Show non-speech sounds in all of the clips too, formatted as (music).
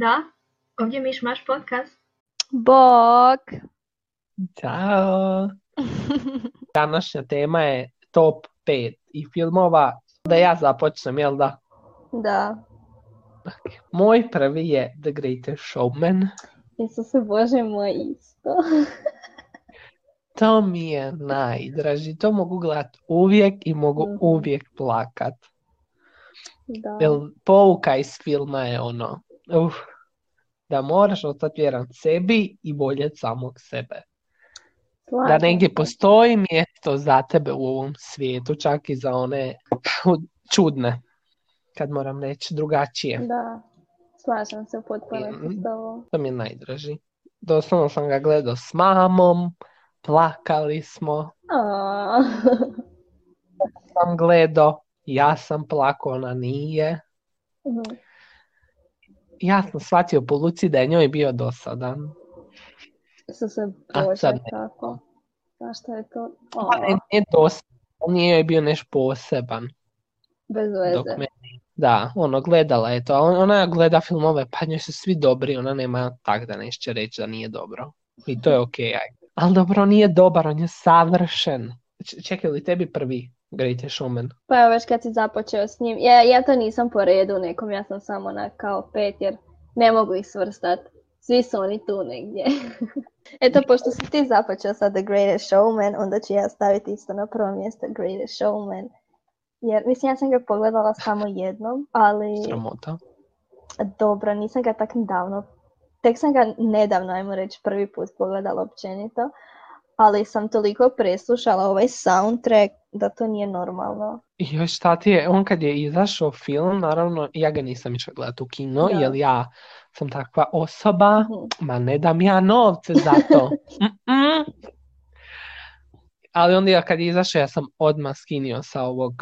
Da, ovdje Miš Maš podcast. Bok! Ćao! (laughs) Današnja tema je top 5 i filmova. Da ja započnem, jel da? Da. Moj prvi je The Greatest Showman. Isuse Bože moj isto. (laughs) To mi je najdraži. To mogu gledat uvijek i mogu Mhm. uvijek plakat. Da. Jel pouka iz filma je ono, uf, da moraš ostati vjeran sebi i voljeti samog sebe. Da Slažem negdje postoji mjesto za tebe u ovom svijetu, čak i za one (clears throat) čudne, kad moram reći drugačije. Da. Slažem se u potpunosti Mm. To mi je najdraži. Doslovno sam ga gledao s mamom, plakali smo, sam gledao, ja sam plakao, ona nije. Mhm. Ja sam shvatio po Luci da je njoj bio dosadan. Isuse A, Bože, sad ne. kako? Zašto je to? Pa ne, nije dosadan, nije joj bio neš poseban. bez Dok veze. meni, da, ono, gledala je to, ona gleda filmove, pa njoj su svi dobri, ona nema tak da neće reći da nije dobro. I to je okej, ajde. Ali dobro, on nije dobar, on je savršen. Čekaj li tebi prvi Greatest Showman? Pa evo već kad si započeo s njim, ja, ja to nisam po redu nekom, ja sam samo na kao pet jer ne mogu ih svrstat. Svi su oni tu negdje. (laughs) Eto, pošto si ti započeo sa The Greatest Showman, onda ću ja staviti isto na prvo mjesto Greatest Showman. Jer, mislim, ja sam ga pogledala samo jednom, ali Sramota. dobro, nisam ga tak davno, tek sam ga nedavno, ajmo reći, prvi put pogledala općenito, ali sam toliko preslušala ovaj soundtrack da to nije normalno. Još šta ti je, on kad je izašao film, naravno, ja ga nisam išla gledati u kino, Da. jer ja sam takva osoba, Mhm. ma ne dam ja novce za to. (laughs) Ali onda kad je izašao, ja sam odmah skinio sa ovog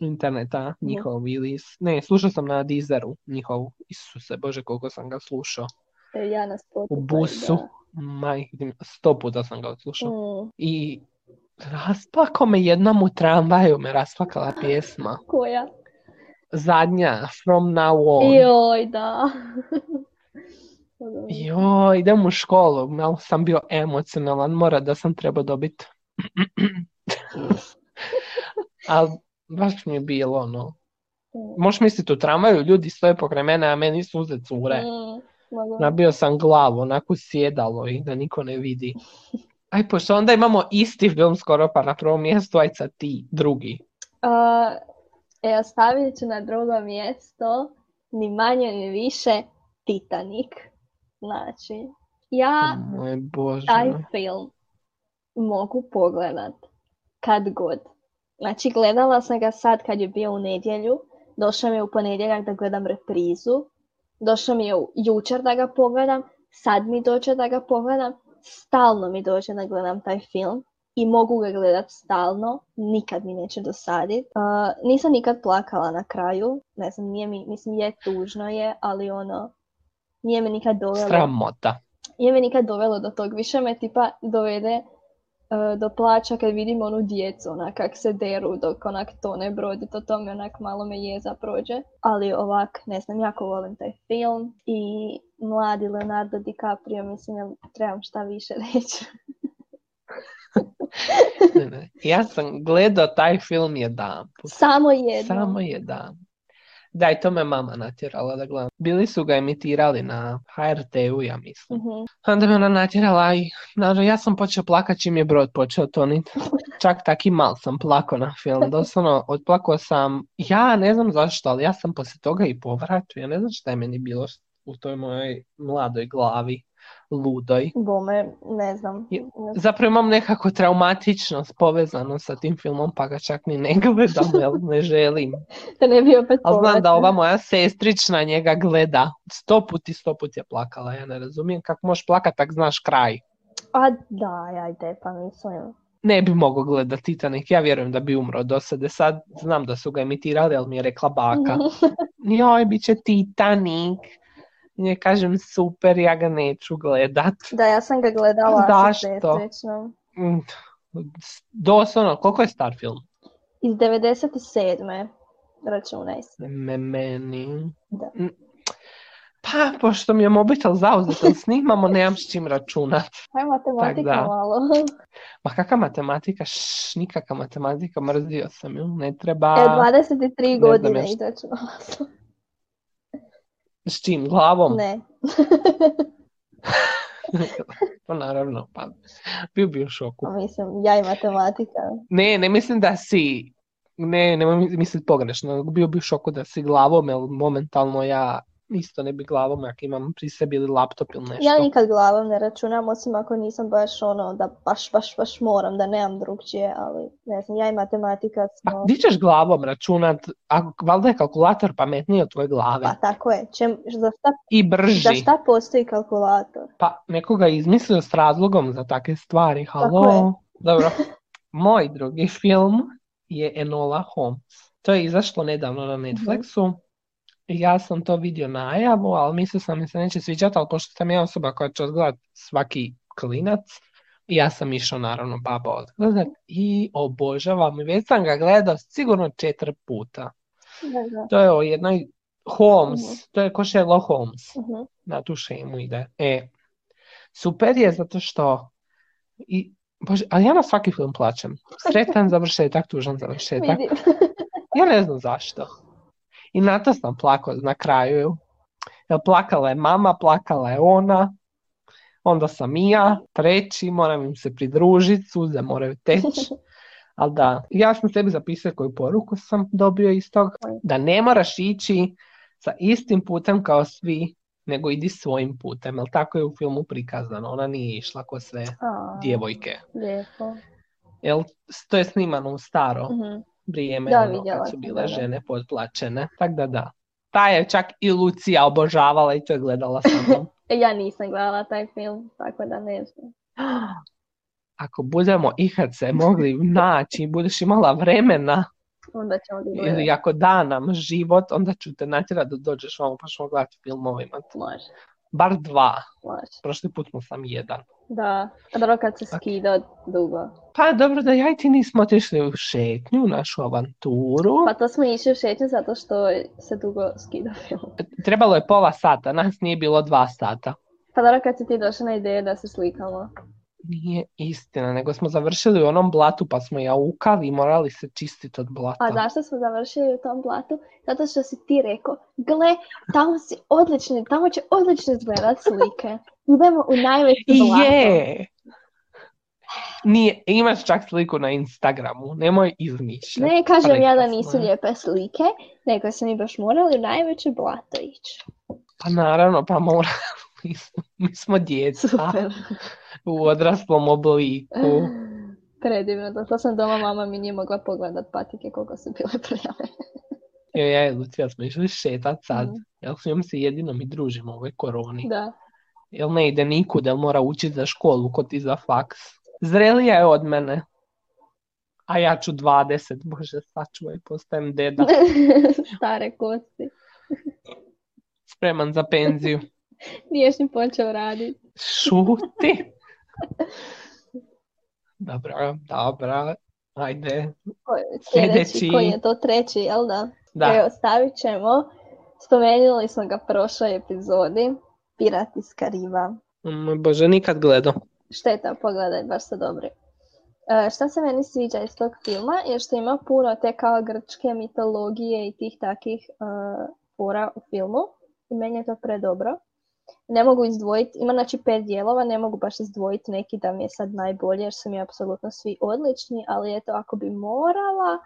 interneta njihov ili, s- ne, slušao sam na Deezeru njihov, Isuse Bože, koliko sam ga slušao. E, Ja na Spotify, U busu, da. mi, sto puta sam ga odslušao. Mm, I rasplako me jednom u tramvaju, me rasplakala pjesma. koja? Zadnja, From Now On. Joj, da. Joj, idem u školu, malo sam bio emocionalan, mora da sam trebao dobiti. Ali baš mi je bilo ono. Možeš misliti u tramvaju, ljudi stoje pokraj mene, a meni suze cure. Mm. Nabio sam glavu, onako sjedalo i da niko ne vidi. Aj, pošto onda imamo isti film skoro pa na prvom mjestu, aj sad ti, drugi. A, evo, stavit ću na drugo mjesto, ni manje ni više, Titanic. Znači, ja Moj Bože. taj film mogu pogledat kad god. Znači, gledala sam ga sad kad je bio u nedjelju, došao mi je u ponedjeljak da gledam reprizu, došao mi je u- jučer da ga pogledam, sad mi dođe da ga pogledam, stalno mi dođe da gledam taj film i mogu ga gledat stalno, nikad mi neće dosadit. Uh, nisam nikad plakala na kraju, ne znam, nije mi, mislim je tužno je, ali ono, nije me nikad dovelo Sramota. nije me nikad dovelo do tog. Više me tipa dovede e, do plaća kad vidim onu djecu, onak kak se deru dok onak tone brodi, to to me onak malo me jeza prođe. Ali ovak, ne znam, jako volim taj film i mladi Leonardo DiCaprio, mislim, jel trebam šta više reći. (laughs) Ne, ne. Ja sam gledao taj film jedanput. Samo jedno. Samo jedan. Da, i to me mama natjerala da gledam. Bili su ga emitirali na HRT-u, ja mislim. Mhm. Onda me ona natjerala i naravno ja sam počeo plakat čim je brod počeo tonit. Čak tak i mal sam plakao na film. Doslovno, otplakao sam, ja ne znam zašto, ali ja sam poslije toga i povratio. Ja ne znam šta je meni bilo u toj mojoj mladoj glavi, ludoj. Bome, ne znam. Je- Ne znam. Zapravo imam nekako traumatičnost povezano sa tim filmom, pa ga čak ni ne gledam, jer ne želim. (laughs) Da ne bi opet Ali znam da ova moja sestrična njega gleda. Sto put i sto put je plakala. Ja ne razumijem kako možeš plakat, tak znaš kraj. A da, ajde, pa mislim. Ne bi mogao gledat Titanic. Ja vjerujem da bi umro do sada. Sad znam da su ga emitirali, ali mi je rekla baka. (laughs) Joj, bit će Titanic. Ne kažem super, ja ga neću gledat. Da, ja sam ga gledala Zašto? Mm, Doslovno, koliko je star film? Iz 97. računaj se. Me, meni. Da. Mm, Pa, pošto mi je mobitel zauzet, ali snimamo, nemam s čim računat. Aj matematika da. malo. Ma kakva matematika, Šš, nikakva matematika, mrzio sam ju, ne treba. E, 23 znam godine i točno. S čim, glavom? Ne. (laughs) Pa naravno, pa bio bi u šoku. Mislim, ja i matematika. Ne, ne mislim da si, ne, nemoj misliti pogrešno, bio bi u šoku da si glavom, jer momentalno ja isto ne bi glavom ako imam pri sebi ili laptop ili nešto. Ja nikad glavom ne računam, osim ako nisam baš ono da baš, baš, baš moram, da nemam drugčije, ali ne znam, ja i matematika Pa smo... di ćeš glavom računat, ako valjda je kalkulator pametniji od tvoje glave Pa tako je. Čem, za, šta, i brži. za šta postoji kalkulator? Pa nekoga je izmislio s razlogom za takve stvari, Tako je. halo? Dobro. (laughs) Moj drugi film je Enola Holmes. To je izašlo nedavno na Netflixu. I Ja sam to vidio najavu, ali mislio sam mi se neće sviđati, ali pošto sam ja osoba koja će odgledat svaki klinac, ja sam išao naravno baba odgledat i obožavam. I Već sam ga gledao sigurno četiri puta. Da, da. To je o jednoj Holmes, Mhm. to je ko Sherlock Holmes Mhm. na tu šemu ide. E, super je zato što i, bože, ali ja na svaki film plaćam. Sretan završetak, tužan završetak. (laughs) Ja ne znam zašto. I na to sam plakao na kraju. Jer plakala je mama, plakala je ona, onda sam i ja, treći, moram im se pridružiti, suze moraju teći. (laughs) Ali da, ja sam sebi zapisao koju poruku sam dobio iz tog, da ne moraš ići sa istim putem kao svi, nego idi svojim putem. Jer tako je u filmu prikazano, ona nije išla ko sve A, djevojke. Lijepo. Jel, to je snimano u staro Mhm. Vrijeme, Da, ono, kad su bile da, da. žene potplaćene. Tak da da. Ta je čak i Lucija obožavala i to je gledala sa mnom. (laughs) E, Ja nisam gledala taj film, tako da ne znam. (gasps) Ako budemo ikad se mogli naći i budeš imala vremena Onda ćemo ili ako da nam život, onda ću te natjerati da dođeš vamo pa ćemo gledati filmove. imat. Može, Bar dva. može. Prošli put smo sam jedan. Da, a dobro kad se skida dugo. Pa dobro da ja i ti nismo otišli u šetnju, u našu avanturu. Pa to smo išli u šetnju zato što se dugo skida film. Trebalo je pola sata, nas nije bilo dva sata. Pa dobro kad si ti došla na ideju da se slikamo. Nije istina, nego smo završili u onom blatu pa smo jaukali i morali se čistiti od blata. A zašto smo završili u tom blatu? Zato što si ti rekao, gle, tamo si odlični, tamo će odlično izgledat slike. Idemo u najveće I blato. je! Nije, imaš čak sliku na Instagramu, nemoj izmišljati. Ne kažem ja da nisu je. lijepe slike, nego smo mi baš morali u najveće blato ići. Pa naravno, pa mora. Mi (laughs) smo, mi smo djeca Super. u odraslom obliku. (laughs) Predivno, da to sam doma, mama mi nije mogla pogledat patike koliko su bile prljave. (laughs) Jo, ja i Lucija smo išli šetat sad. Mhm. Jel s njom se jedino mi družimo u ovoj koroni. Da. Jel ne ide nikud, jel mora učiti za školu, ko ti za faks. Zrelija je od mene. A ja ću 20, bože, sačuvaj, postajem deda. Stare kosti. Spreman za penziju. (laughs) Nije još ni počeo raditi. Šuti. (laughs) Dobro, dobro. Ajde. Sljedeći? Koji je to treći, jel da? Da. Evo, stavit ćemo. Spomenuli smo ga prošloj epizodi. Pirat iz Kariba. Moj Bože, nikad gledao. Šteta, pogledaj, baš su dobri. E, šta se meni sviđa iz tog filma je što ima puno te kao grčke mitologije i tih takih e, fora u filmu. I meni je to predobro. Ne mogu izdvojiti, ima znači pet dijelova, ne mogu baš izdvojiti neki da mi je sad najbolje jer su mi apsolutno svi odlični, ali eto ako bi morala,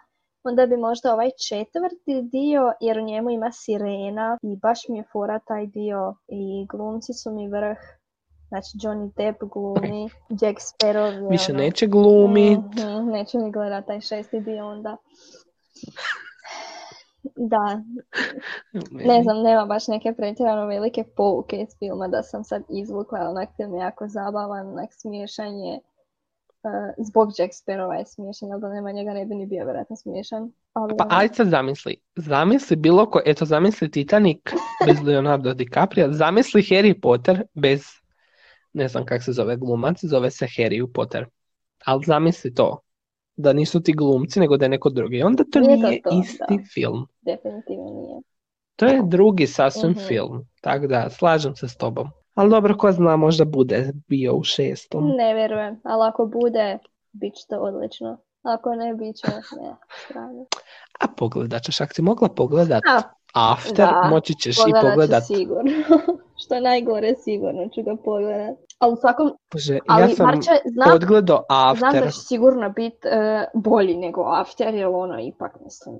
onda bi možda ovaj četvrti dio, jer u njemu ima sirena i baš mi je fora taj dio i glumci su mi vrh. Znači Johnny Depp glumi, Jack Sparrow Više ono- neće glumit. Mhm, neću ni gledat taj šesti dio onda. Da, ne znam, nema baš neke pretjerano velike pouke iz filma da sam sad izvukla, onak film je jako zabavan, onak smiješan je. e, zbog Jack Sparrowa je smiješan, ali da nema njega ne bi ni bio vjerojatno smiješan. Ali, Pa ajde sad zamisli. Zamisli bilo ko, eto zamisli Titanic bez (laughs) Leonardo DiCaprio, zamisli Harry Potter bez, ne znam kak se zove glumac, zove se Harry Potter. Ali zamisli to, da nisu ti glumci, nego da je neko drugi. Onda to Nije nije to, isti da. film. definitivno nije. To je drugi sasvim Mhm. film, tako da slažem se s tobom. Ali dobro, ko zna, možda bude bio u šestom. Ne vjerujem, ali ako bude, bit će to odlično. Ako ne, bit će, ne. A pogledat ćeš, ako si mogla pogledat A, After, da, moći ćeš i pogledat ću pogledat. sigurno. (laughs) Što je najgore, sigurno ću ga pogledat. Ali u svakom, Bože, ali ja sam Marče, znam, odgledao znam After. da će sigurno bit e, bolji nego After, jer ono ipak, mislim,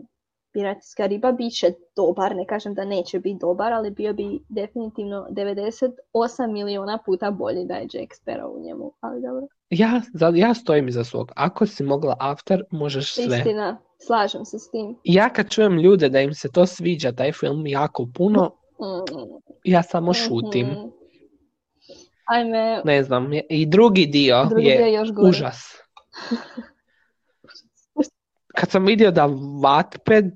Piratska riba bit će dobar, ne kažem da neće biti dobar, ali bio bi definitivno 98 miliona puta bolji da je Jack Sparrow u njemu, ali dobro. Ja, za- ja stojim iza svog. Ako si mogla After, možeš sve. Istina, slažem se s tim. Ja kad čujem ljude da im se to sviđa, taj film jako puno, Mm, ja samo šutim. mhm. Ajme, Ne znam, i drugi dio drugi je je još gore. užas. Kad sam vidio da Wattpad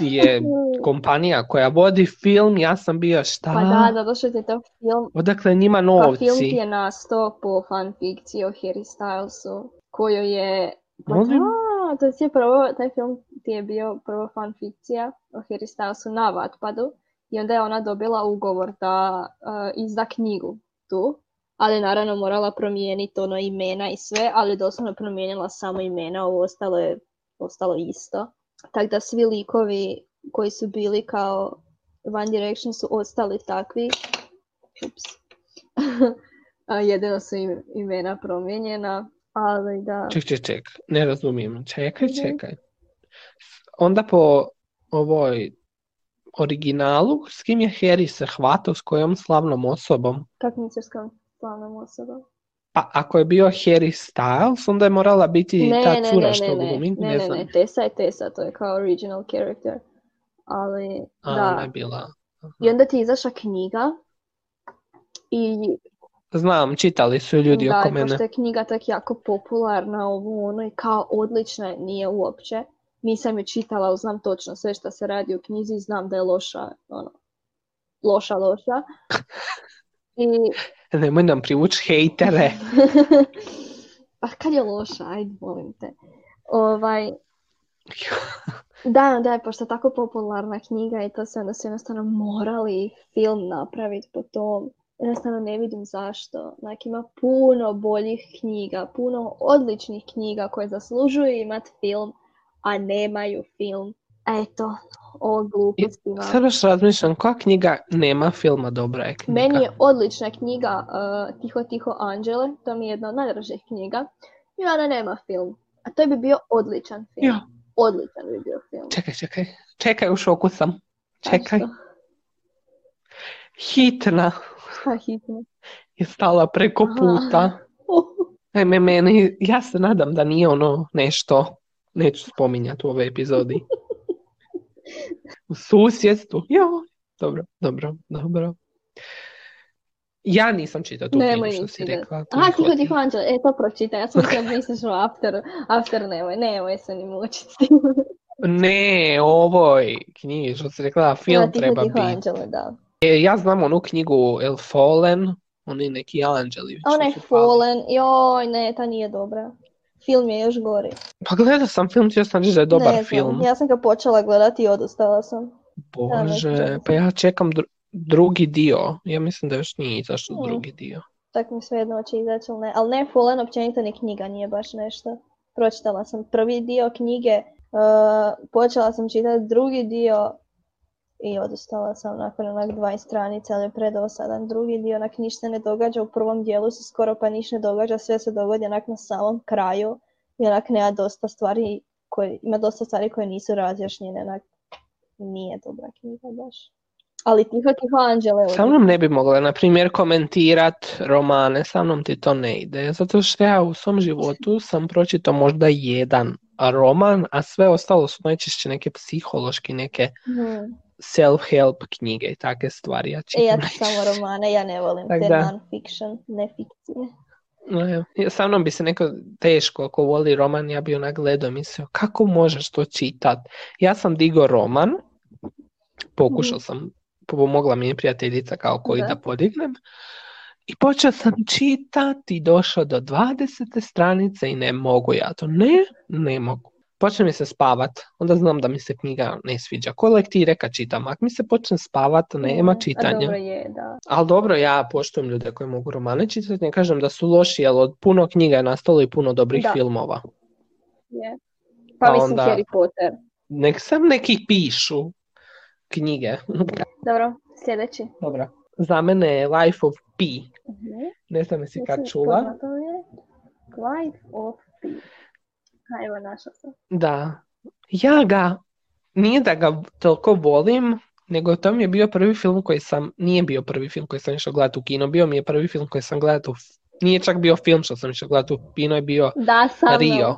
je (laughs) kompanija koja vodi film, ja sam bio šta? Pa da, zato što ti je to film, Odakle njima pa film ti novci? je nastao po fanfikciji o Harry Stylesu, koju je... Pa Molim? da, to je prvo, taj film ti je bio prvo fanfikcija o Harry Stylesu na Wattpadu i onda je ona dobila ugovor da uh, izda knjigu tu, ali naravno morala promijeniti ono imena i sve, ali doslovno promijenila samo imena, ovo ostalo je ostalo isto. Tako da svi likovi koji su bili kao One Direction su ostali takvi. Ups. (laughs) Jedino su im imena promijenjena, ali da. Ček, ček, ček, ne razumijem. Čekaj, Mhm. čekaj. Onda po ovoj originalu, s kim je Harry se hvatao, s kojom slavnom osobom? Kak misliš s kojom slavnom osobom? Pa ako je bio Harry Styles, onda je morala biti Ne, ta cura ne, što ne, ne, glumi, ne, ne ne, znam. ne, Tessa je Tessa, to je kao original character. Ali, A, da. ona je bila. I onda ti je izašla knjiga i Znam, čitali su ljudi da, oko mene. pošto je knjiga tak jako popularna, ovo ono i kao odlična je, nije uopće. Nisam je čitala, ali znam točno sve što se radi u knjizi i znam da je loša, ono, loša, loša. I (laughs) Nemoj nam privući hejtere. (laughs) pa kad je loša, ajde, molim te. Ovaj, (laughs) da, da, pošto je tako popularna knjiga i to se onda su jednostavno morali film napraviti po tom. Jednostavno ne vidim zašto. Znači ima puno boljih knjiga, puno odličnih knjiga koje zaslužuju imati film, a nemaju film. Eto, o glupostima. Sad baš razmišljam, koja knjiga nema filma, dobra je knjiga. Meni je odlična knjiga uh, Tiho, tiho anđele, to mi je jedna od najdražih knjiga. I ona nema film. A to bi bio odličan film. Ja. Odličan bi bio film. Čekaj, čekaj. Čekaj, u šoku sam. Čekaj. Zašto? Hitna Šta hitno? je stala preko puta. (laughs) Ajme, meni, ja se nadam da nije ono nešto, neću spominjati u ovoj epizodi. U susjedstvu. Jo, dobro, dobro, dobro. Ja nisam čitao tu Nemoj knjigu što si rekla. Aha, tiho, tiho anđele. E, to pročitaj. Ja sam mislila misliš o after. After nemoj. Nemoj se ni mučiti. Ne, ovoj knjigi što si rekla, film Ja, treba biti. da. E, ja znam onu knjigu El Fallen, oni neki anđeli. A onaj što su pali. Fallen, joj, ne, ta nije dobra. Film je još gori. Pa gledao sam film, sam reći da je dobar Ne znam, film. Ja sam ga počela gledati i odustala sam. Ja, Bože, gledati. pa ja čekam dru- drugi dio. Ja mislim da još nije izašao Mm. drugi dio. Tak mi svejedno će izaći ili ne. Ali ne, Fallen općenito ni knjiga nije baš nešto. Pročitala sam prvi dio knjige, uh, počela sam čitati drugi dio i odustala sam nakon onak 20 stranica, ali je predosadan. Drugi dio onak ništa se ne događa, u prvom dijelu se skoro pa ništa ne događa, sve se dogodi onak na samom kraju i onak nema dosta stvari koje, ima dosta stvari koje nisu razjašnjene, onak nije dobra knjiga baš. Ali tiho, tiho Anđele. Sa mnom ne bi mogla, na primjer, komentirat romane, sa mnom ti to ne ide. Zato što ja u svom životu sam pročitao možda jedan roman, a sve ostalo su najčešće neke psihološki, neke Hmm. Self-help knjige i takve stvari. Ja E, čitam ja najčešće. samo romane, ja ne volim Tak te da. non-fiction, ne fikcije. No, evo. Sa mnom bi se neko teško, ako voli roman, ja bi onak gledao i mislio, kako možeš to čitat? Ja sam digo roman, pokušao sam, pomogla mi je prijateljica kao koji Da. da podignem, i počeo sam čitati i došao do 20. stranice i ne mogu ja to. Ne, ne mogu. Počne mi se spavat, onda znam da mi se knjiga ne sviđa. Ko lektire kad čitam, ako mi se počne spavat, nema Mm, A čitanja. dobro je, da. Ali dobro, ja poštujem ljude koji mogu romane čitati, ne kažem da su loši, jer od puno knjiga je nastalo i puno dobrih Da. filmova. Je. Pa, Pa mislim onda- Harry Potter. Nek sam neki pišu knjige. Dobro, sljedeći. Dobro. Za mene je Life of Pi. Mhm. Ne znam jesi kad čula. Life of Pi. Evo, našla sam. Da. Ja ga, nije da ga toliko volim, nego to mi je bio prvi film koji sam, nije bio prvi film koji sam išao gledati u kino, bio mi je prvi film koji sam gledao, u, nije čak bio film što sam išao gledati u kino, je bio Da, sa mnom. Rio,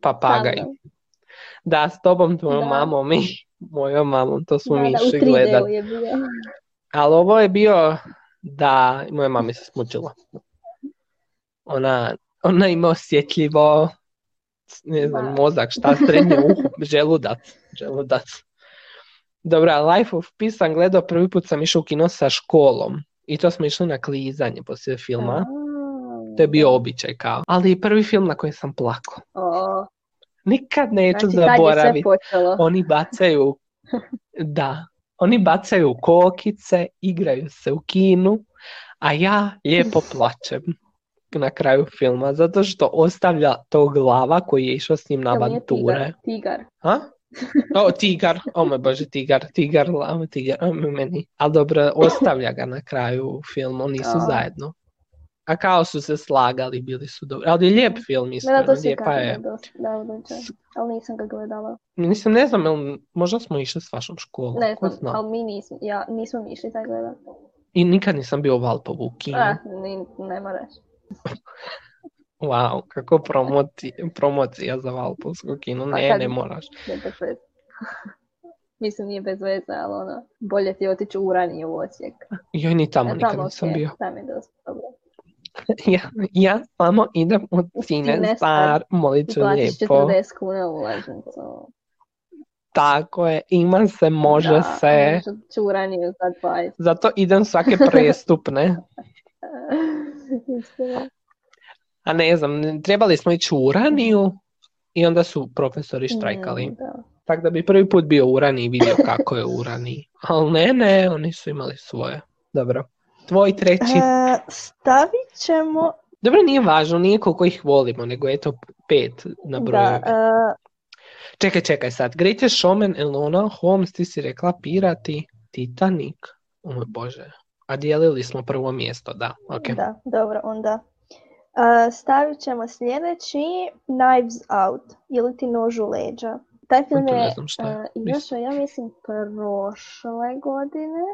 Papagaj. Sa mnom. Da, s tobom, tvojom mamom i mojom mamom, to smo Da, mi išli 3D-u gledat. je bio. Ali ovo je bio da moja mami se smučila. Ona, ona ima osjetljivo, ne znam, Da. mozak, šta srednje uho, (laughs) želudac, želudac. Dobra, Life of Pi sam gledao, prvi put sam išao u kino sa školom i to smo išli na klizanje poslije filma. To je bio običaj kao. Ali prvi film na koji sam plakao. O, Nikad neću znači, zaboraviti. Oni bacaju, (laughs) da, oni bacaju kokice, igraju se u kinu, a ja lijepo plačem na kraju filma, zato što ostavlja to glava koji je išao s njim na avanture. Tigar. tigar. Ha? (laughs) O, tigar, o moj bože, tigar, tigar, lava, tigar, o meni. Ali dobro, ostavlja ga na kraju filmu, nisu A. zajedno. A kao su se slagali, bili su dobri. Ali je lijep film, Ne, da, lijepa je. da. Ali nisam ga gledala. Mislim, ne znam, jel, možda smo išli s vašom školom, Ne znam, zna. ali mi nismo, ja, nismo išli taj gledat. I nikad nisam bio u Valpovu u kinu. A, ni, ne moraš. (laughs) Wow, kako promoti, promocija za Valpovsko kino. Pa Ne, kad- ne moraš. Ne bez veze. (laughs) Mislim, nije bez veze, ali ono, bolje ti otići u Uraniju u Osijek. Joj, ni tamo E, nikad (laughs) tamo nisam bio. Tam je dosta dobro. Ja, ja samo idem u U Cine Star, molit ću Platiš lijepo. 40 kuna ulaznicu. Tako je, ima se, može Da, se. možda ću u Uraniju za 20. Zato idem svake prestupne. A ne znam, trebali smo ići u Uraniju i onda su profesori štrajkali. Mm, da. Tako da bi prvi put bio u Uraniji i vidio kako je u Uraniji. Ali ne, ne, oni su imali svoje. Dobro. Tvoj treći. E, stavit ćemo... Dobro, nije važno, nije koliko ih volimo, nego eto pet na broju. Da, e, Čekaj, čekaj sad. Greatest Showman, Elona Holmes, ti si rekla Pirati, Titanic. O moj Bože. A dijelili smo prvo mjesto, da. Ok. Da, dobro, onda. E, stavit ćemo sljedeći Knives Out ili ti nož u leđa. Taj film je je. izašao, ja mislim, prošle godine.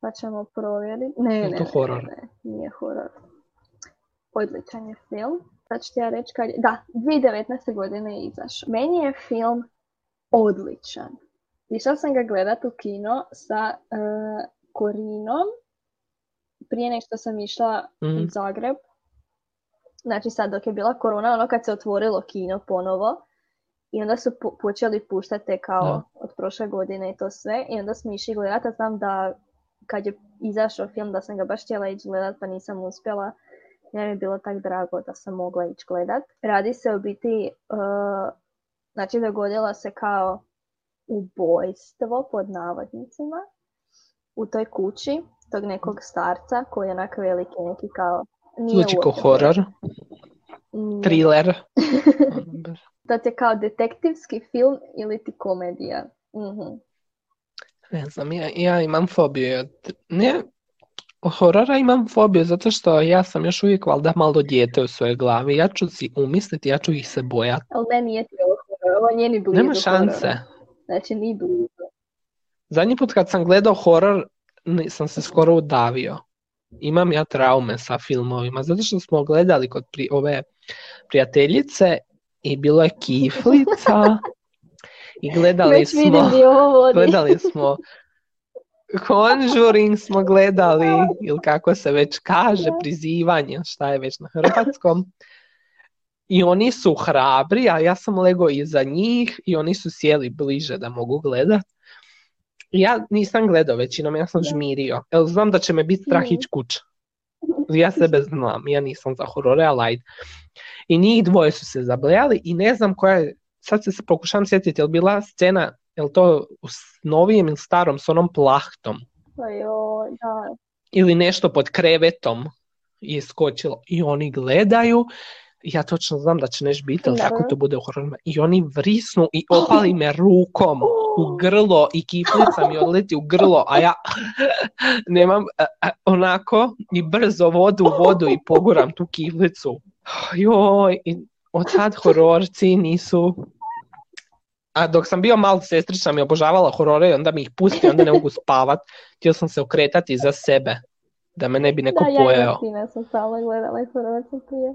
Pa ćemo provjeriti. Ne, Je ne, to ne, horor? ne, nije horor. Odličan je film. Sad ću ti ja reći kad je... Da, 2019. godine je izašao. Meni je film odličan. Išla sam ga gledat u kino sa e, Korinom prije nego što sam išla Mhm. u Zagreb. Znači sad dok je bila korona, ono kad se otvorilo kino ponovo i onda su po- počeli puštati kao Da. od prošle godine i to sve i onda smo išli gledat, a znam da kad je izašao film da sam ga baš htjela ići gledat pa nisam uspjela. Ja mi je bilo tak drago da sam mogla ići gledat. Radi se o biti, uh, znači dogodilo se kao ubojstvo pod navodnicima u toj kući tog nekog starca koji je onak veliki neki kao nije Zvuči kao horor, thriller. (laughs) To ti je kao detektivski film ili ti komedija. Mhm. Ne znam, ja, ja imam fobiju. od- Ne, horora imam fobiju zato što ja sam još uvijek valjda malo dijete u svojoj glavi. Ja ću si umisliti, ja ću ih se bojati. Ali meni nije ti ovo horor, ovo nije ni blizu Nema šanse. horora. Znači, ni blizu. Zadnji put kad sam gledao horor, sam se skoro udavio. Imam ja traume sa filmovima, zato što smo gledali kod pri, ove prijateljice i bilo je kiflica i gledali smo, gledali smo Conjuring smo gledali, ili kako se već kaže, prizivanje, šta je već na hrvatskom. I oni su hrabri, a ja sam lego iza njih i oni su sjeli bliže da mogu gledat. Ja nisam gledao većinom, ja sam žmirio. Jer znam da će me biti strah Mhm. ići kuća. Ja sebe znam, ja nisam za horore, ali ajde. I njih dvoje su se zablejali i ne znam koja je sad se pokušavam sjetiti, je li bila scena, je li to u novijem ili starom s onom plahtom? Pa joj, da. ili nešto pod krevetom je skočilo i oni gledaju ja točno znam da će nešto biti, ali tako Naravno. to bude u hororima. I oni vrisnu i opali me rukom u grlo i kiflica mi odleti u grlo, a ja (laughs) nemam onako i brzo vodu u vodu i poguram tu kiflicu. Joj, i od tad hororci nisu... A dok sam bio mal, sestrična mi obožavala horore i onda mi ih pusti, onda ne mogu spavat. Htio sam se okretati za sebe, da me ne bi neko Da, ja pojeo. i Martina sam stalno gledala i hororce prije.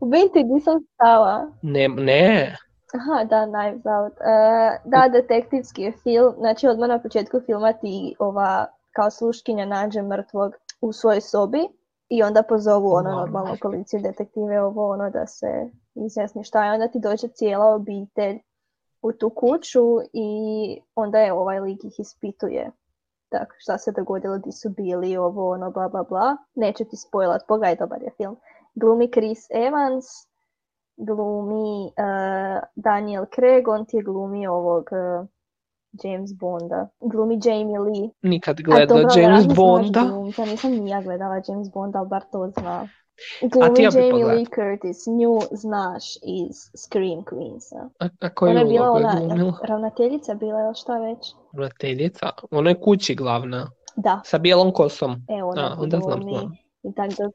U biti nisam stala. Ne, ne, Aha, da, Knives Out. E, da, detektivski je film. Znači, odmah na početku filma ti ova kao sluškinja nađe mrtvog u svojoj sobi i onda pozovu ono normalno policiju, detektive, ovo ono da se izjasni šta je. Onda ti dođe cijela obitelj u tu kuću i onda je ovaj lik ih ispituje. Tak, šta se dogodilo, di su bili, ovo, ono, bla, bla, bla. Neću ti spojlat, pogledaj, dobar je film. Glumi Chris Evans, glumi uh, Daniel Craig, on ti je glumi ovog uh, James Bonda. Glumi Jamie Lee. nikad gledao dobro, James znaš Bonda. glumca, nisam ni ja gledala James Bonda, ali bar to zna. Glumi ti ja Jamie pogledala. Lee Curtis, nju znaš iz Scream Queensa. A, a koju Ona je bila ona, glumila? ravnateljica bila je šta već? Ravnateljica? Ona je kući glavna, Da, sa bijelom kosom. e ona A, onda znam, glumi. znam. I da...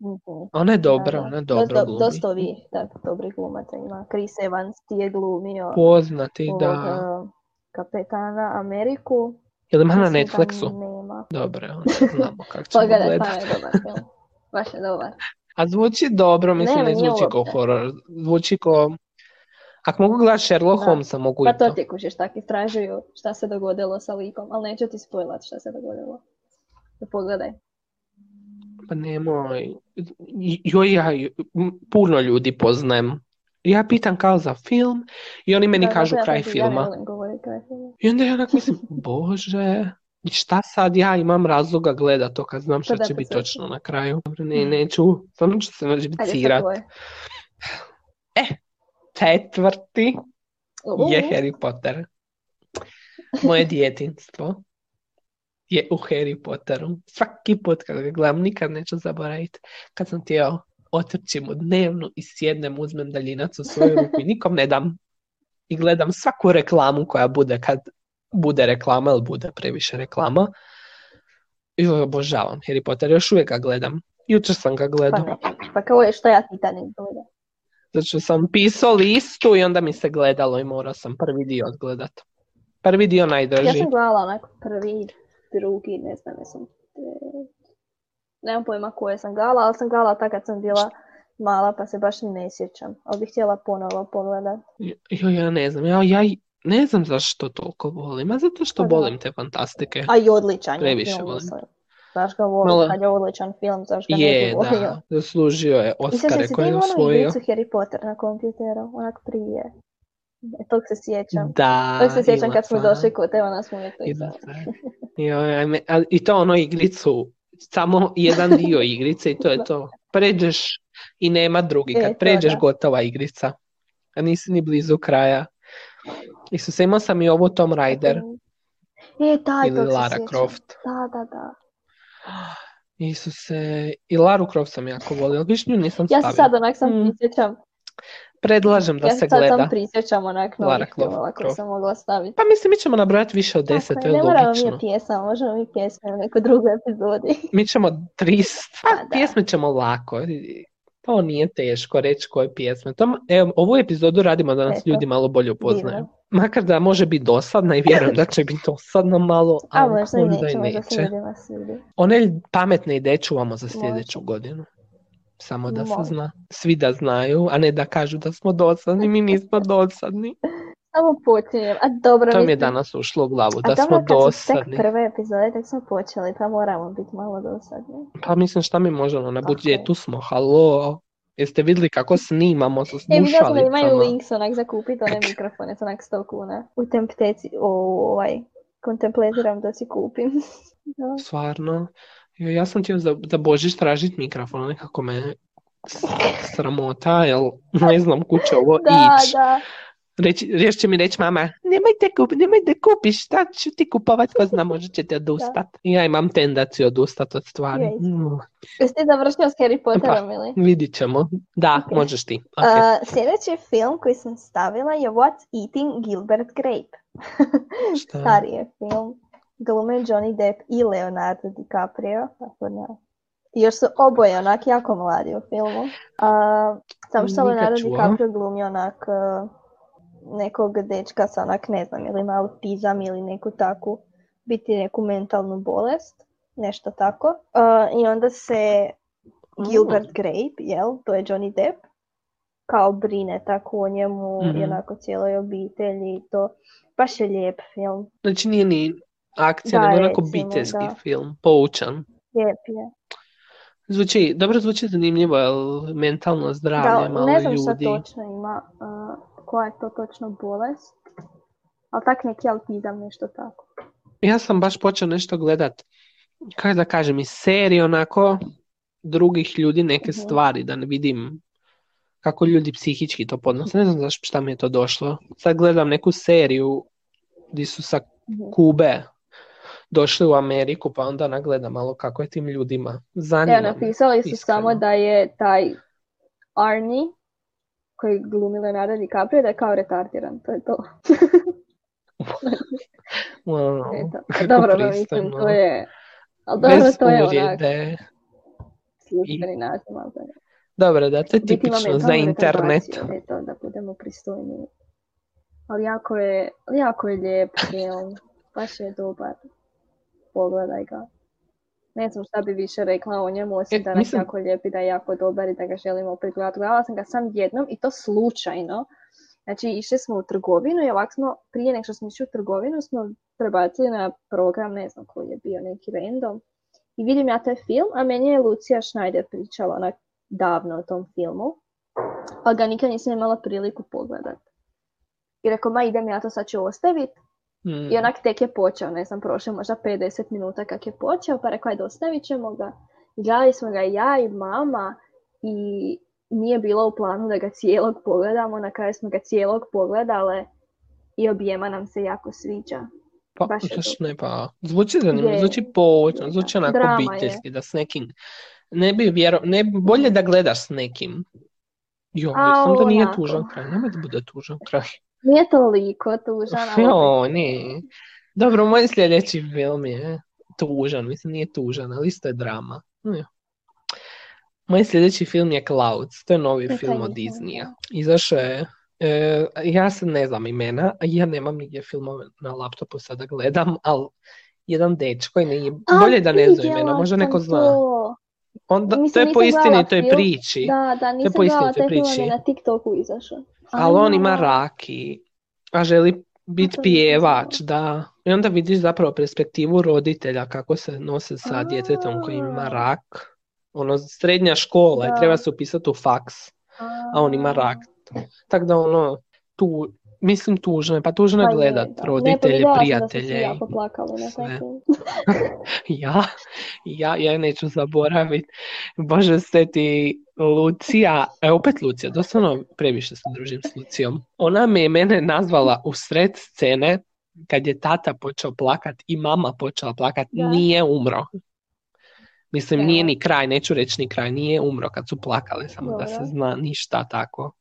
Mhm. Ona je dobra, da. ona je dobro glumi. Dosta ovih tak, dobrih glumaca ima. Chris Evans ti je glumio Poznati, ovog, da. uh, kapetana Ameriku. Je li ima na Netflixu? Nema. Dobro, onda (laughs) znamo kako ćemo Pogledaj, gledat. pa je dobar film. Baš je dobar. A zvuči dobro, mislim, Ne, ne zvuči kao horor. Zvuči kao... Ako mogu gledati Sherlock. Holmesa, mogu Pa i to to. ti kužiš, tak istražuju šta se dogodilo sa likom, ali neću ti spojlat šta se dogodilo. Da pogledaj. Pa nemoj. Joj, ja puno ljudi poznajem. Ja pitam kao za film i oni meni Da, kažu ja kraj Ja filma. govoriti kraj filma. I onda ja onak mislim, (laughs) bože, šta sad ja imam razloga gledat to kad znam šta da, će biti točno na kraju. Ne, neću, samo ću se naživicirat. sad tvoje. (sighs) Četvrti U, je Harry Potter. Moje djetinstvo je u Harry Potteru. Svaki put kad ga gledam, nikad neću zaboraviti. Kad sam htio otrčim u dnevnu i sjednem, uzmem daljinac u svoju (laughs) ruku i nikom ne dam. I gledam svaku reklamu koja bude kad bude reklama ili bude previše reklama. I obožavam Harry Potter, još uvijek ga gledam. Jučer sam ga Pa gledao. ne. Pa kao je što ja Titanic gledam. Zato što sam pisao listu i onda mi se gledalo i morao sam prvi dio odgledat. Prvi dio Ja najdraži. sam gledala onako prvi, drugi, ne znam, jesam... Nemam pojma koje sam gledala, ali sam gledala tak kad sam bila mala, pa se baš ne sjećam. Ali bih htjela ponovo pogledat. Jo, ja ne znam, ja, ja i- ne znam zašto toliko volim, a zato što Pa volim te fantastike. A i odličan je Previše film, volim. Znaš ga volim, Malo- kad je odličan film, zašto ga ne Je, bi volio? da, zaslužio je I sad si koje ti je osvojio. igricu Harry Potter na kompjuteru, onak prije. Tog se sjećam. Da, Tog se sjećam kad smo došli kod onda smo mi to I to ono igricu, samo jedan dio igrice i to je to. Pređeš i nema drugi. E, Kad pređeš, gotova igrica. A nisi ni blizu kraja. Isuse, imao sam i ovo Tom Raider E, taj, ili tog se Lara sjećam. Croft. Da, da, da. Isuse, i Laru Croft sam jako volio, viš nju nisam Ja se stavila. sad onak sam Mm. prisjećam. Predlažem da Ja se gleda. sam prisjećam onak Lara novih filmova koje sam mogla staviti. Pa mislim, mi ćemo nabrojati više od deset, to je, je ne moramo mi logično. pjesama, možemo mi pjesme u nekoj drugoj epizodi. (laughs) Mi ćemo 300, Pa da. pjesme ćemo lako. To nije teško reći koje pjesme. To, evo, ovu epizodu radimo da nas Eto, ljudi malo bolje upoznaju. divno. Makar da može biti dosadna i vjerujem da će biti dosadna malo, ali možda i neće. One pametne ideje čuvamo za sljedeću Može. godinu. Samo da se zna. Svi da znaju, a ne da kažu da smo dosadni. Mi nismo dosadni. (laughs) Samo počinjem. A dobro, To mi je danas ušlo u glavu, A da smo dobro, kad su tek dosadni. prve epizode, tek smo počeli, pa moramo biti malo dosadni. Pa mislim šta mi možemo na budžetu smo, halo. Jeste vidjeli kako snimamo sa E, vidio sam da imaju slušalicama? links onak za kupiti one mikrofone onak 100 kuna. U tempteci, o, ovaj, kontempletiram da si kupim. (laughs) Da. Stvarno. Jo, Ja sam htio za, za Božić tražiti mikrofon, nekako me sramota, jel (laughs) ne znam kud će ovo Da, ić. da. Reći, još će mi reći mama, nemojte, kup, nemoj da kupiš, šta ću ti kupovat, ko zna, možda će ti odustat. Ja imam tendaciju odustat od stvari. Ja. Mm, Jesi ti završio s Harry Potterom Pa, ili? vidit ćemo. Da, Ok. možeš ti. Ok. Uh, sljedeći film koji sam stavila je What's Eating Gilbert Grape. (laughs) Šta? Stari je film. Glume Johnny Depp i Leonardo DiCaprio. Tako da. I još su oboje onak jako mladi u filmu. Uh, samo što Leonardo. DiCaprio glumi onak uh, nekog dečka sa onak ne znam ili ima autizam ili neku takvu biti neku mentalnu bolest. Nešto tako. Uh, I onda se Gilbert Grape, jel, to je Johnny Depp, kao brine tako o njemu Mhm. i onako cijeloj obitelji i to. Baš je lijep film, Znači nije ni akcija, Da, nego onako recimo, obiteljski da. film, poučan. lijep je. Zvuči, dobro zvuči zanimljivo, jel mentalno zdravlje Da, malo ne znam šta ljudi. točno ima, uh, koja je to točno bolest, ali tak neki autizam, nešto tako. Ja sam baš počeo nešto gledat, kako da kažem, iz serije onako drugih ljudi neke Mhm. stvari, da ne vidim kako ljudi psihički to podnose. Ne znam zašto šta mi je to došlo. Sad gledam neku seriju gdje su sa Mhm. Kube došli u Ameriku, pa onda nagledam malo kako je tim ljudima. Zanima me, napisali su iskreno. samo da je taj Arnie, koji glumi Leonardo DiCaprio, da je kao retardiran, to je to. (laughs) Wow, Eto. Dobro, no, (laughs) mislim, to je... Ali dobro, Bez to je onak službeni naziv, ali da je. Dobro, da, to je tipično za internet. Eto, da budemo pristojniji. Ali jako je, jako je lijep film. Baš je dobar. Pogledaj ga. Ne znam šta bi više rekla o njemu, osim E, da je mislim- jako lijep i da je jako dobar i da ga želimo opet gledati. Gledala sam ga sam jednom i to slučajno. Znači, išli smo u trgovinu i ovako smo, prije nego što smo išli u trgovinu, smo prebacili na program, ne znam koji je bio, neki random. I vidim ja taj film, a meni je Lucija Schneider pričala onak davno o tom filmu, pa ga nikad nisam imala priliku pogledat. I rekao, ma idem ja to sad ću ostaviti. Mm. I onak tek je počeo, ne znam, prošlo možda 50 minuta kak je počeo, pa rekao, ajde ostavit ćemo ga. I gledali smo ga ja i mama i nije bilo u planu da ga cijelog pogledamo, na kraju smo ga cijelog pogledale i objema nam se jako sviđa. Pa, Baš zašto ne, pa, zvuči zanimljivo, zvuči je, zvuči onako Drama obiteljski, da s nekim, ne bi vjero, ne, bolje da gledaš s nekim. Jo, sam da nije tužan kraj, nemoj da bude tužan kraj. Nije toliko tužan, ali Jo, ne. Dobro, moj sljedeći film je tužan, mislim nije tužan, ali isto je drama. Jo. Moj sljedeći film je Clouds, to je novi E, taj film od Disneya. Izašao je, e, ja sad ne znam imena, ja nemam nigdje filmove na laptopu sada gledam, ali jedan dečko i nije, A, bolje da ne zna imena, možda neko zna. to. Onda, to Mislim, je po gledala istinitoj film. priči, Da, da, nisam po gledala istinitoj taj film, priči. je na TikToku izašao. Ali on ima rak i, a želi biti pjevač, da. I onda vidiš zapravo perspektivu roditelja kako se nose sa djetetom koji ima rak. Ono, srednja škola i Da. treba se upisati u faks, a on ima rak. Tako da ono, tu, mislim tužno je, pa tužno je Pa gledat da. roditelje, Ne, pa da prijatelje. i- jako plakali na sve. (laughs) Ja, ja, ja neću zaboraviti. Bože se ti Lucija, e opet Lucija, doslovno previše se družim s Lucijom. Ona me je mene nazvala u sred scene kad je tata počeo plakat i mama počela plakat, Da. nije umro. Mislim, nije Evo. ni kraj, neću reći ni kraj, nije umro kad su plakali, samo da se Dobro. zna ništa tako.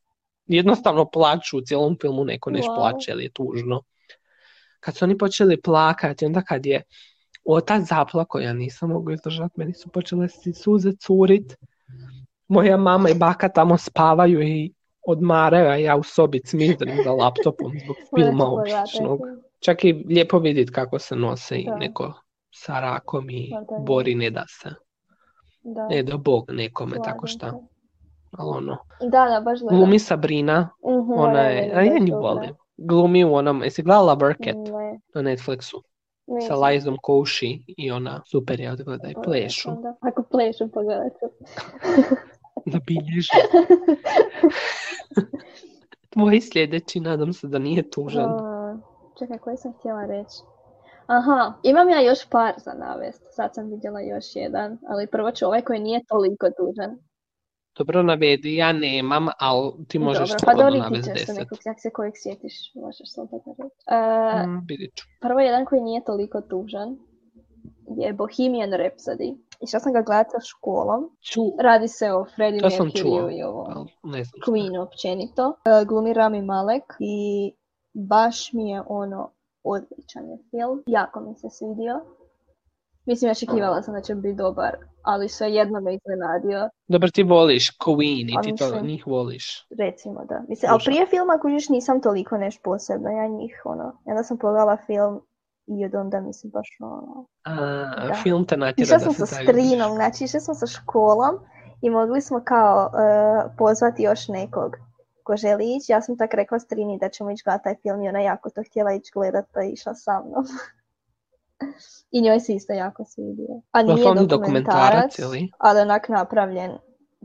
Jednostavno plaču u cijelom filmu, neko neš Wow. plače, jer je tužno. Kad su oni počeli plakati, onda kad je otac zaplako, ja nisam mogla izdržati, meni su počele si suze curit. Moja mama i baka tamo spavaju i odmaraju, a ja u sobi cmizdrim za laptopom zbog filma običnog. Čak i lijepo vidjeti kako se nose i neko sa rakom i da. bori ne da se. Da, Ne da Bog nekome, tako slažem šta. Ali ono, Da, da, baš gledam. glumi Sabrina, Mhm, ona ne, je, a ja nju volim. Glumi u onom, jesi gledala It Ne, na Netflixu? Sa nisam. Lajzom Kouši i ona super je odgleda i Pa, plešu. onda. Ako plešu, pogledat ću. (laughs) Zabilježi. (laughs) Tvoj sljedeći, nadam se da nije tužan. A, čekaj, koje sam htjela reći? Aha, imam ja još par za navest. Sad sam vidjela još jedan, ali prvo ću ovaj koji nije toliko tužan. Dobro navedi, ja nemam, ali ti možeš Dobro, pa dobro i navesti ćeš se deset. nekog, jak se kojeg sjetiš, možeš slobodno reći. E, Mm. Prvo jedan koji nije toliko tužan je Bohemian Rhapsody. Išla sam ga gledati sa školom. Ču, Radi se o Freddie. Mercuryu i o ali ne znam. Queen općenito. E, glumi Rami Malek i baš mi je ono odličan je film. Jako mi se svidio. Mislim, očekivala sam da će biti dobar, ali svejedno me iznenadio, Dobro, ti voliš Queen i ti to njih voliš. recimo da. Mislim, ali prije filma kužiš nisam toliko nešto posebno, ja njih ono. Onda sam pogledala film i od onda mislim baš ono, A, Da. film te natjera Išla da sam se sa strinom, znači išla sam sa školom i mogli smo kao e, pozvati još nekog ko želi ići. Ja sam tak rekla strini da ćemo ići gledati taj film i ona jako to htjela ići gledat pa je išla sa mnom. (laughs) I njoj se isto jako svidio. A nije dokumentarac, dokumentarac ili? ali onak napravljen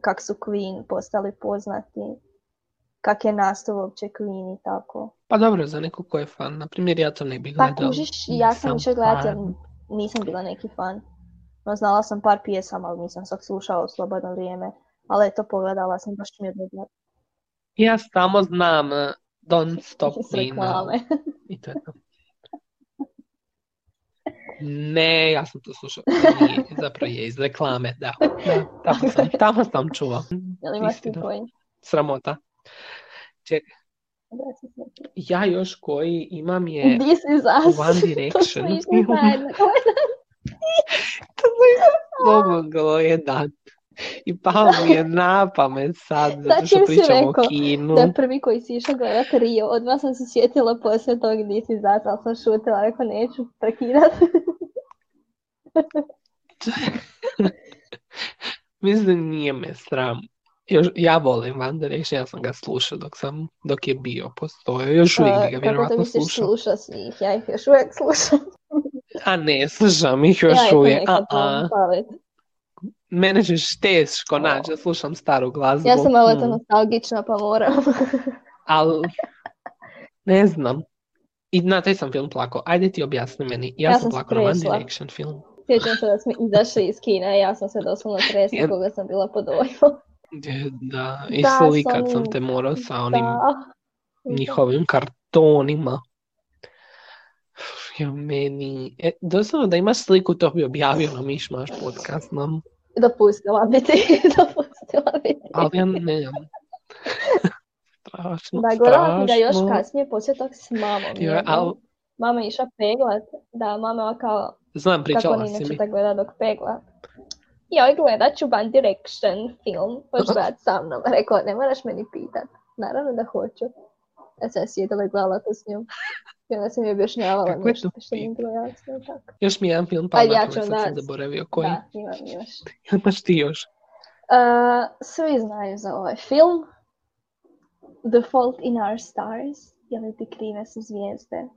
kak su Queen postali poznati, kak je nastao uopće Queen i tako. Pa dobro, za nekog ko je fan. Na primjer, ja to ne bi Pa gledala. kužiš, ja sam išla gledati jer nisam bila neki fan. No, znala sam par pjesama, ali nisam svak slušala u slobodno vrijeme. Ali eto, pogledala sam, baš mi je dobro. Ja samo znam uh, Don't Stop (laughs) Me Now. I to je to. Ne, ja sam to slušao. Nije, zapravo je iz reklame, da. da tamo, sam, tamo sam čuo. Jel imaš ti koji? Sramota. Čekaj, ja još koji imam je This is us. One to Direction (laughs) smo. To sam moglo jedan. I pao mi je na pamet sad, zato što si pričamo o kinu. Da je prvi koji si išao gledat Rio, odmah sam se sjetila poslije tog This is us, ali sam šutila, rekao neću prekidat. (laughs) Mislim, nije me sram. Još, ja volim One Direction, ja sam ga slušao dok sam, dok je bio postojao. Još uvijek bi ga Uh, kako to vjerojatno misliš slušao. sluša svih? Ja ih još uvijek slušam. A ne, slušam ih još ja uvijek. A, a. pamet. Mene ćeš teško O. naći da slušam staru glazbu. Ja sam malo Hmm. nostalgična pa moram. (laughs) Ali, ne znam. I na taj sam film plakao. Ajde ti objasni meni. Ja, Ja sam sam se plakao na One. Direction film. Sjećam se da smo izašli iz kina i ja sam se doslovno tresla Ja- koga sam bila pod dojmom. Je, Da, i Da, slikat sa sam onim- te morao sa onim Da. njihovim kartonima. Ja, meni... E, doslovno da imaš sliku, to bi objavio na Mišmaš podcast nam. Dopustila bi ti, (laughs) dopustila bi ti. Ali ja nemam. strašno, Da, gledala sam ga još kasnije, poslije tog s mamom. Jednom. al- Mama je išla peglat, da, mama je kao, Znam, kako pričala si inače mi. da gleda dok pegla. Joj, gledat ću One Direction film, hoćeš gledat sa mnom. Rekla, ne moraš meni pitat. Naravno da hoću. Ja sam sjedila i gledala to s njom. I onda sam mi objašnjavala Kako nešto to što mi je bilo jasno tako. Još mi je jedan film na ja sad sam onda- zaboravio koji. Da, imam još. (laughs) Imaš ti još. Uh, svi znaju za ovaj film. The Fault in Our Stars, ili ti krive su zvijezde.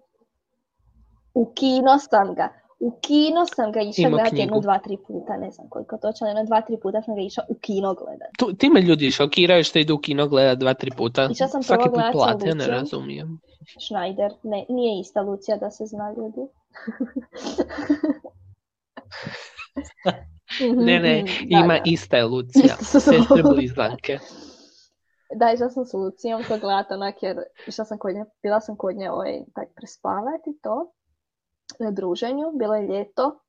U kino sam ga, u kino sam ga išla gledati jedno, dva, tri puta, ne znam koliko točno, jedno, dva, tri puta sam ga išla u kino gledat. Tu, ti me ljudi šokiraju što idu u kino gledat dva, tri puta. Išla sam Svaki prvo put plate, ja ne razumijem. Schneider, ne, nije ista Lucija da se zna ljudi. (laughs) Ne, ne, Mhm, da, ima da. ista je Lucija. Sestre blizanke. Da, išla sam s Lucijom to gledat onak jer išla sam kod nje, bila sam kod nje ovaj, tak prespavati to druženju, bilo je ljeto,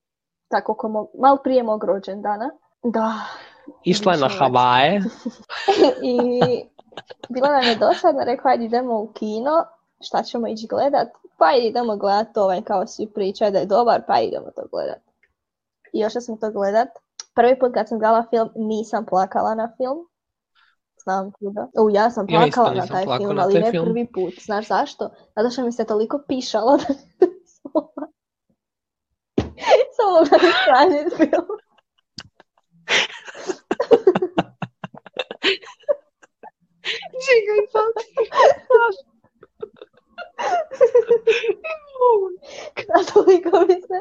tako mog, malo prije mog rođendana. Da. Išla je na. Havaje. (laughs) I bilo nam je dosadno, rekao ajde idemo u kino, šta ćemo ići gledat? Pa idemo gledat ovaj, kao svi pričaju da je dobar, pa idemo to gledat. I još sam to gledat. Prvi put kad sam gledala film, nisam plakala na film. Znam kuda. U, ja sam Ja isto plakala na nisam taj film, na ali ne film. prvi put. Znaš zašto? Zato što mi se toliko pišalo da (laughs) mogla sraniti film. Čekaj sad. Da toliko mi se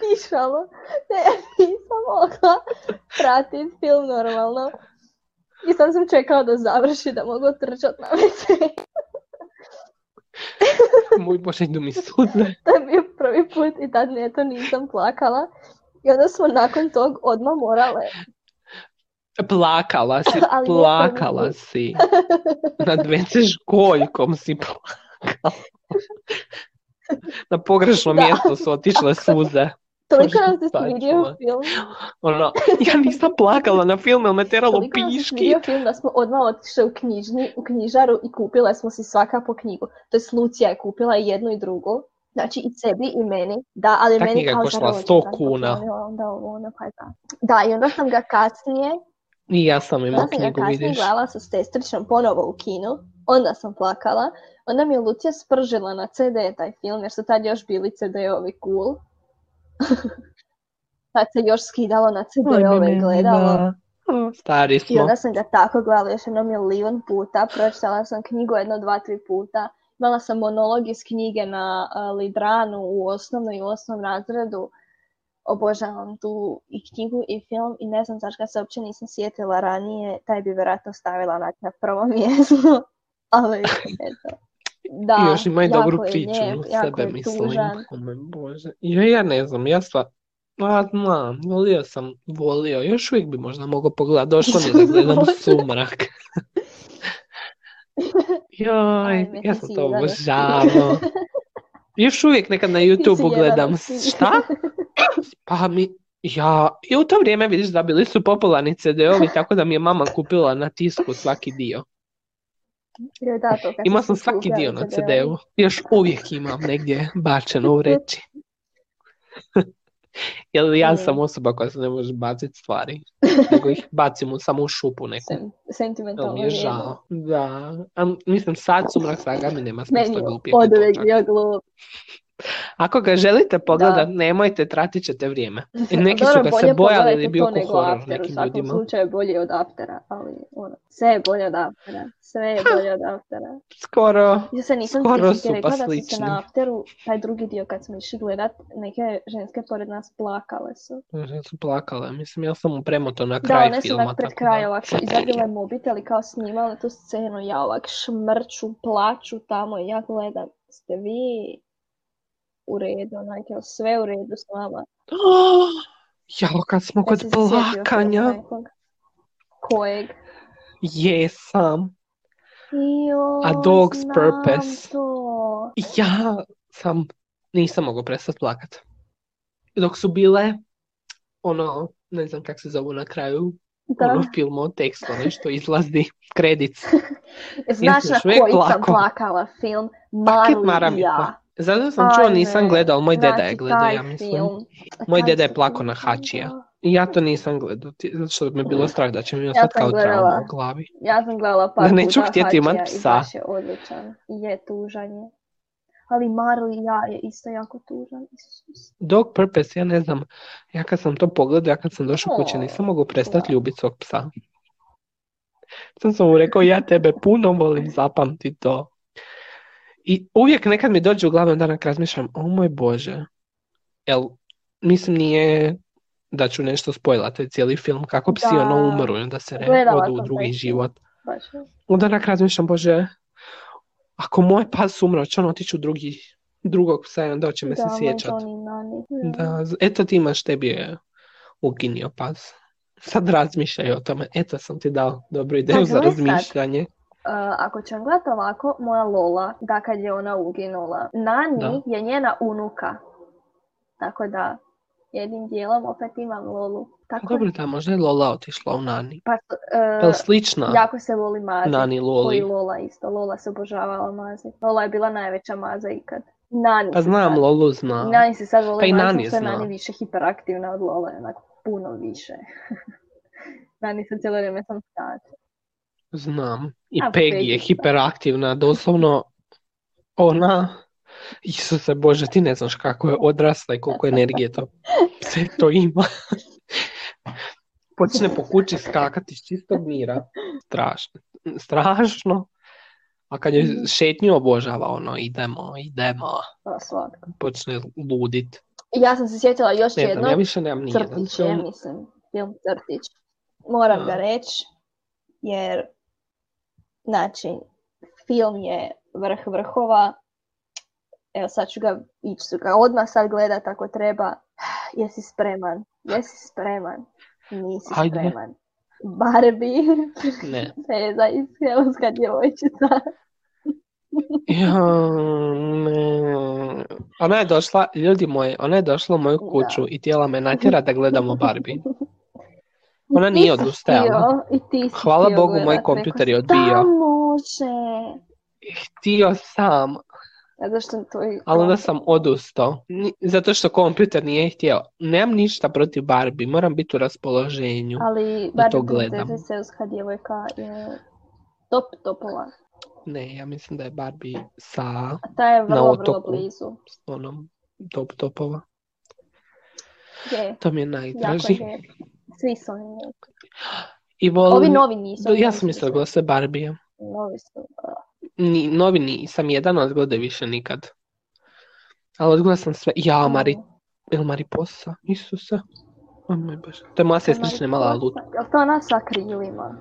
pišalo. Ne, nisam mogla pratiti film normalno. I sam sam čekala da završi da mogu trčati na WC. (laughs) Moj Bože, idu mi suze. (laughs) To je bio prvi put i tad eto nisam plakala. I onda smo nakon tog odmah morale Plakala si, (laughs) Ali ne plakala si. Nad WC školjkom si plakala. Na pogrešno Da. mjesto su otišle suze. Toliko se Pa svidio ćemo. film. Ono, (laughs) ja nisam plakala na film, jer me teralo Toliko piški. svidio film da smo odmah otišli u, knjižni, u knjižaru i kupile smo si svaka po knjigu. To je Lucija je kupila i jednu i drugu. Znači i sebi i meni. Da, ali Ta meni knjiga je kao koštala za 100 rođendan kuna. Onda ovo, ono, pa da. Da, i onda sam ga kasnije, I ja sam imao onda sam ga knjigu, kasnije vidiš. gledala sa sestričnom ponovo u kinu. Onda sam plakala. Onda mi je Lucija spržila na CD taj film, jer su tad još bili CD-ovi cool. (laughs) tad se još skidalo na CD-ove i gledalo. Stari I smo. onda sam ga tako gledala još jedno milion puta, pročitala sam knjigu jedno, dva, tri puta. Imala sam monolog iz knjige na a, Lidranu u osnovnoj i u osnovnom razredu. Obožavam tu i knjigu i film i ne znam zašto se uopće nisam sjetila ranije, taj bi vjerojatno stavila na prvo (laughs) mjesto. Ali, eto. Da, I još ima i jako dobru je priču lijep, u sebe, je mislim. Bože. Ja, ja ne znam, ja sva... A, znam, volio sam, volio. Još uvijek bi možda mogao pogledati. Došlo mi da (laughs) gledam sumrak. (laughs) Joj, Ajme, ja sam to obožavao. Još uvijek nekad na YouTubeu jedan gledam. Šta? Pa mi... Ja, i u to vrijeme vidiš da bili su popularni CD-ovi, tako da mi je mama kupila na tisku svaki dio. Joj, da, to Imao sam svaki dio na. CD-u. Još uvijek imam negdje bačeno u reći. (laughs) Jer ja sam osoba koja se ne može baciti stvari, (laughs) nego ih bacim samo u šupu neku. Sem- sentimentalno mi je žao. Da. A, mislim, sad sumrak saga mi nema Meni smisla je glupijeg od uvijek bio glup. Ako ga želite pogledat, nemojte, tratit ćete vrijeme. (laughs) I neki su ga se bojali ili bio ko horor After, u nekim svakom ljudima. slučaju je bolje od Aftera, ali ono, sve je bolje od Aftera, sve je bolje od Aftera. Skoro. Ja se nisam Skoro su rekla pa da su se slični. na Afteru, taj drugi dio kad smo išli gledat, neke ženske pored nas plakale su. Žene su plakale. Mislim, ja sam premoto na Da, kraj one su filma. onak pred kraj da- ovak su izvadile mobitel i kao snimale tu scenu, ja ovak šmrču, plaču tamo i ja gledam, ste vi u redu, onak, jel sve u redu s vama? (gasps) Jao, kad smo Jesi kod plakanja? Kojeg? jesam. Jo, A Dog's znam Purpose. to. Ja sam, nisam mogao prestati plakat. Dok su bile, ono, ne znam kak se zovu na kraju, Da. ono film od tekstu, ono što izlazi, kredic. (laughs) Znaš sam na koji sam plakala film? Marley i ja. Zato sam čuo, nisam gledao, moj deda je znači, gledao, ja mislim. Moj Taj deda je film na Hačija. I ja to nisam gledao, zato što mi je bilo strah da će mi Ja ostati sam kao trauma u glavi. Ja sam gledala par Da neću htjeti imat Hačija i psa. baš je odličan. I je tužan je. Ali Marley i ja je isto jako tužan. Isus. Dog Purpose, ja ne znam, ja kad sam to pogledao, ja kad sam došao kući, nisam mogao prestati ljubiti svog psa. Sam sam mu rekao, ja tebe puno volim, zapamti to. I uvijek nekad mi dođe u glavu, onda onak razmišljam, o moj Bože, jel, mislim nije da ću nešto spojlati, taj cijeli film, kako psi Da. ono umru i onda se re, odu u drugi život. Baš je. Onda onak razmišljam, Bože, ako moj pas umro, će on otići u drugi, drugog psa i onda će me Da, se sjećat. Da, eto ti imaš, tebi je uginio pas. Sad razmišljaj o tome. Eto sam ti dao dobru ideju za gle sad. Uh, ako ćemo gledati ovako, moja Lola, da kad je ona uginula, Nani Da. je njena unuka. Tako da, jednim dijelom opet imam Lolu. Tako dobro, da, možda je Lola otišla u Nani. pa, uh, Pa slična jako se voli mazit. Nani Loli. Lola isto. Lola se obožavala mazit. Lola je bila najveća maza ikad. Nani Pa znam, sad, Lolu znam. Nani se sad voli Pa i mazit, Nani je zna. Nani više hiperaktivna od Lole, onak puno više. (laughs) Nani se cijelo vrijeme sam skače. Znam. I A, Peggy Peggy, je hiperaktivna, doslovno ona... Isuse Bože, ti ne znaš kako je odrasla i koliko energije to sve to ima. Počne po kući skakati iz čistog mira. Strašno. Strašno. A kad je šetnju obožava, ono, idemo, idemo, Pa slatko. počne ludit. Ja sam se sjetila još Ne znam, ja više nemam nijedan crtić film. mislim, film crtić. Moram ga A. reći, jer, znači, film je vrh vrhova. Evo sad ću ga, ići ga odmah sad gledat ako treba. (sighs) Jesi spreman? Jesi spreman? Nisi Ajde. spreman. Barbie, (laughs) Ne. (laughs) princeza iz Helska djevojčica. (laughs) Ja, ne. Ona je došla, ljudi moji, ona je došla u moju Da. kuću i htjela me natjera da gledamo Barbie. Ona nije odustajala. Hvala Bogu, moj kompjuter je odbio. "Da, može. Htio sam, Zato što ali onda sam odustao. Zato što kompjuter nije htio. Nemam ništa protiv Barbie, moram biti u raspoloženju. Ali da to Barbie gledam. princeza Seoska djevojka je top topova. Ne, ja mislim da je Barbie sa A ta je vrlo, vrlo otoku. blizu. onom top topova. Je, To mi je jako najdraži. je. Svi su oni. I volim... Ovi novi nisu. Ja sam gledala sve Barbie. Novi su. Ni, novi nisam, jedan odgode više nikad. Ali odgledala sam sve. Ja, Mari, ili Mariposa, Isuse. O moj Bože. To je moja sestrična je mala lutka. Jel to ona sa krilima?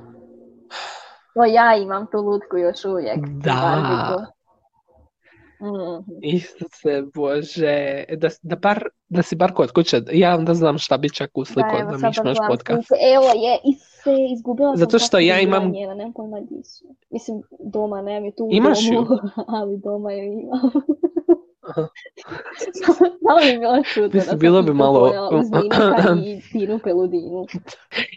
To ja imam tu lutku još uvijek. Da. Mhm. Isuse Bože. Da, da, bar, da si bar kod kuće. Ja onda znam šta bi čak u sliku evo, da sad mi imaš gledam podcast. Evo je, i se izgubila sam Zato što ja je imam- njena, nemam pojma di su. Mislim, doma, nemam je tu u Imaš ju? domu, (laughs) ali doma ju imam. (laughs) Malo mi je bilo čudno da Mislim, sam bilo bi malo- Vinaka i Tinu Peludinu.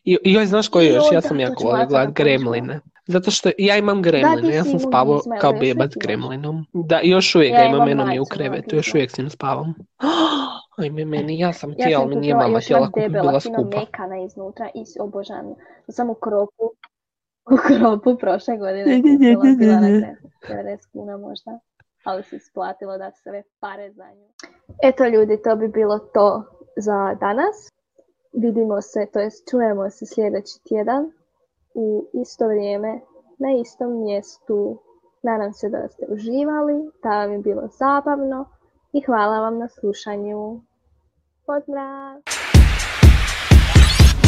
I, joj, znaš koji još? Ja sam jako malo gledat. Gremline. Zato što ja imam Gremline, ti ja sam spavao kao ti imaš? Gremlinom. Da, još uvijek Ja ga imam, imam eno mi u krevetu, još uvijek s njim spavam. (gasps) Ajme, meni, ja sam Ja sam ali mi nije mama debela, bila skupa. mekana iznutra i obožavam. Sam u kropu, (laughs) u kropu prošle godine kupila, bila na ne, 90 kuna možda, ali se isplatilo da sve pare za nju. Eto ljudi, to bi bilo to za danas. Vidimo se, to jest čujemo se sljedeći tjedan u isto vrijeme, na istom mjestu. Nadam se da ste uživali, da vam je bilo zabavno i hvala vam na slušanju. Pozdrav!